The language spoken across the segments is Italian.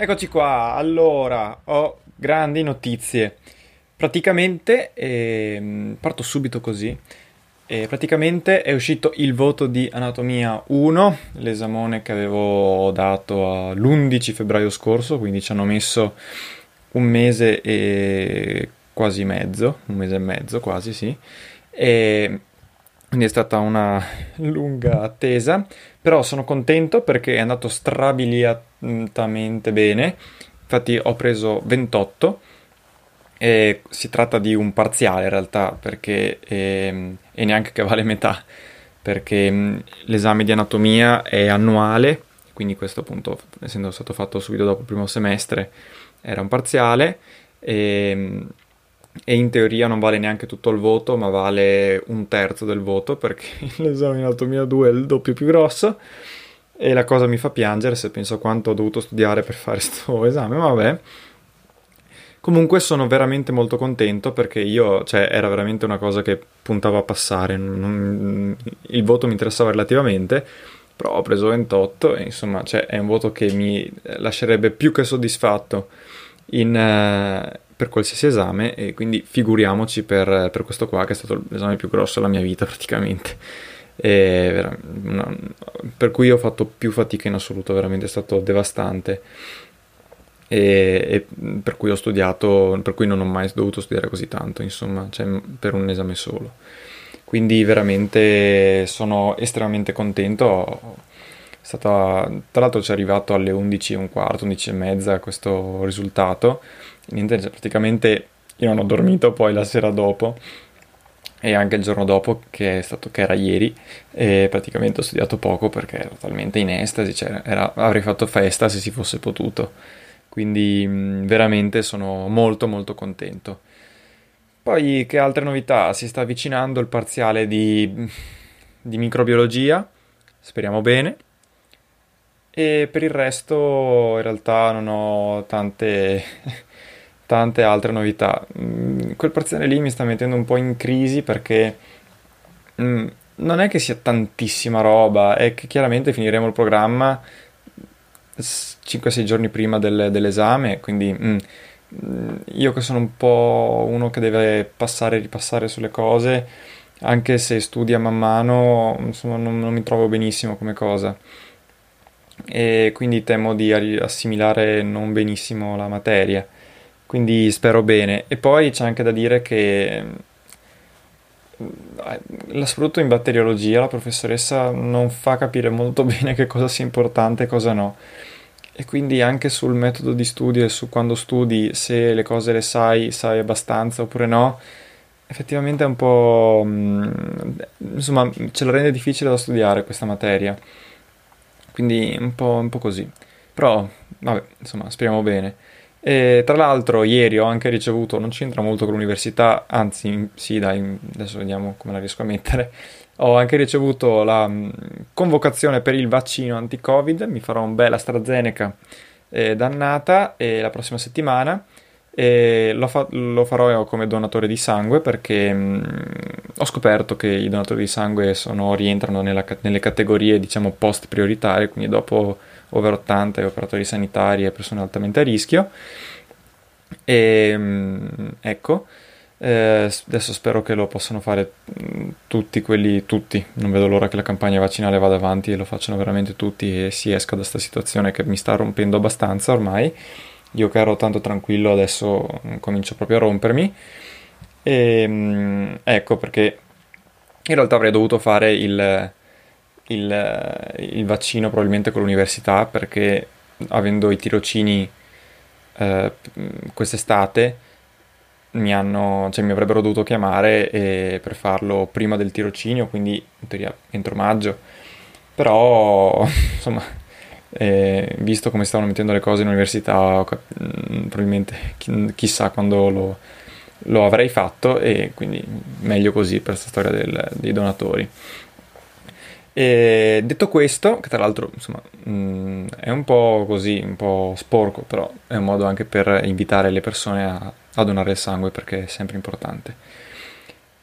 Eccoci qua, allora ho grandi notizie. Praticamente, ehm, parto subito così. Eh, praticamente è uscito il voto di Anatomia 1, l'esamone che avevo dato l'11 febbraio scorso, quindi ci hanno messo un mese e quasi mezzo, un mese e mezzo quasi, sì. E quindi è stata una lunga attesa, però sono contento perché è andato strabiliatamente bene. Infatti ho preso 28 e si tratta di un parziale in realtà perché ehm, e neanche che vale metà perché mh, l'esame di anatomia è annuale, quindi questo appunto essendo stato fatto subito dopo il primo semestre era un parziale e, e in teoria non vale neanche tutto il voto, ma vale un terzo del voto perché l'esame di anatomia 2 è il doppio più grosso e la cosa mi fa piangere se penso a quanto ho dovuto studiare per fare questo esame, ma vabbè. Comunque sono veramente molto contento perché io, cioè, era veramente una cosa che puntavo a passare, non- il voto mi interessava relativamente, però ho preso 28 e insomma, cioè, è un voto che mi lascerebbe più che soddisfatto in, eh, per qualsiasi esame e quindi figuriamoci per, per questo qua che è stato l'esame più grosso della mia vita praticamente. E no, per cui ho fatto più fatica in assoluto, veramente è stato devastante e, e per cui ho studiato, per cui non ho mai dovuto studiare così tanto, insomma, cioè per un esame solo. Quindi veramente sono estremamente contento. Stata, tra l'altro ci è arrivato alle 11 e un quarto, 11 e mezza questo risultato. Niente, cioè, praticamente io non ho dormito poi la sera dopo e anche il giorno dopo che, è stato, che era ieri e praticamente ho studiato poco perché ero talmente in estasi, cioè era- avrei fatto festa se si fosse potuto. Quindi veramente sono molto molto contento. Poi che altre novità? Si sta avvicinando il parziale di, di microbiologia, speriamo bene. E per il resto in realtà non ho tante, tante altre novità. Mm, Quel parziale lì mi sta mettendo un po' in crisi perché mm, non è che sia tantissima roba, è che chiaramente finiremo il programma 5-6 giorni prima del- dell'esame, quindi mm, io che sono un po' uno che deve passare e ripassare sulle cose, anche se studia man mano, insomma, non, non mi trovo benissimo come cosa. E quindi temo di assimilare non benissimo la materia. Quindi spero bene. E poi c'è anche da dire che la- soprattutto in batteriologia la professoressa non fa capire molto bene che cosa sia importante e cosa no. E quindi anche sul metodo di studio e su quando studi, se le cose le sai, sai abbastanza oppure no, effettivamente è un po'... mm, insomma, ce la rende difficile da studiare questa materia. Quindi un po', un po' così. Però, vabbè, insomma, speriamo bene. E tra l'altro, ieri ho anche ricevuto, non c'entra molto con l'università, anzi, sì, dai, adesso vediamo come la riesco a mettere. Ho anche ricevuto la mh, convocazione per il vaccino anti-Covid, mi farò un bel AstraZeneca eh, dannata eh, la prossima settimana E lo, fa- lo farò come donatore di sangue perché mh, ho scoperto che i donatori di sangue sono, rientrano nella, nelle categorie diciamo post prioritarie, quindi dopo over 80 e operatori sanitari e persone altamente a rischio. E mh, ecco. Eh, adesso spero che lo possano fare mm, tutti quelli, tutti. Non vedo l'ora che la campagna vaccinale vada avanti e lo facciano veramente tutti e si esca da questa situazione che mi sta rompendo abbastanza ormai. Io che ero tanto tranquillo adesso comincio proprio a rompermi. E, mm, ecco perché in realtà avrei dovuto fare il, il, il vaccino probabilmente con l'università perché avendo i tirocini eh, quest'estate mi, hanno, cioè, mi avrebbero dovuto chiamare e, per farlo prima del tirocinio, quindi in teoria entro maggio. Però, insomma, eh, visto come stavano mettendo le cose in università, mm, probabilmente chi, chissà quando lo, lo, avrei fatto e quindi meglio così per questa storia del, dei donatori. E detto questo, che tra l'altro insomma, mh, mm, è un po' così, un po' sporco, però è un modo anche per invitare le persone a, a donare il sangue perché è sempre importante.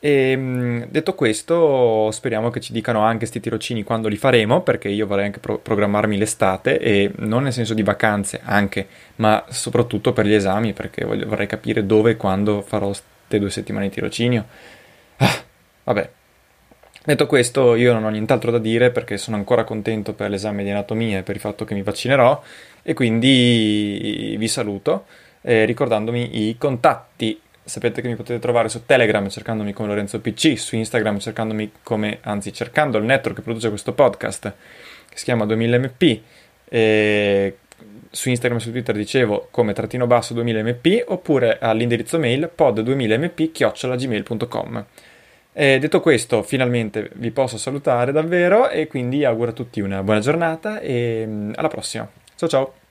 E mm, detto questo, speriamo che ci dicano anche questi tirocini quando li faremo, perché io vorrei anche pro- programmarmi l'estate e non nel senso di vacanze anche, ma soprattutto per gli esami, perché voglio, vorrei capire dove e quando farò queste due settimane di tirocinio. Ah, vabbè, Detto questo, io non ho nient'altro da dire perché sono ancora contento per l'esame di anatomia e per il fatto che mi vaccinerò e quindi vi saluto eh, ricordandomi i contatti. Sapete che mi potete trovare su Telegram cercandomi come Lorenzo PC, su Instagram cercandomi come, anzi cercando il network che produce questo podcast che si chiama 2000mp e su Instagram e su Twitter dicevo come trattino basso 2000mp oppure all'indirizzo mail pod2000mp chiocciolagmail.com e detto questo, finalmente vi posso salutare davvero e quindi auguro a tutti una buona giornata e mm, alla prossima. Ciao ciao!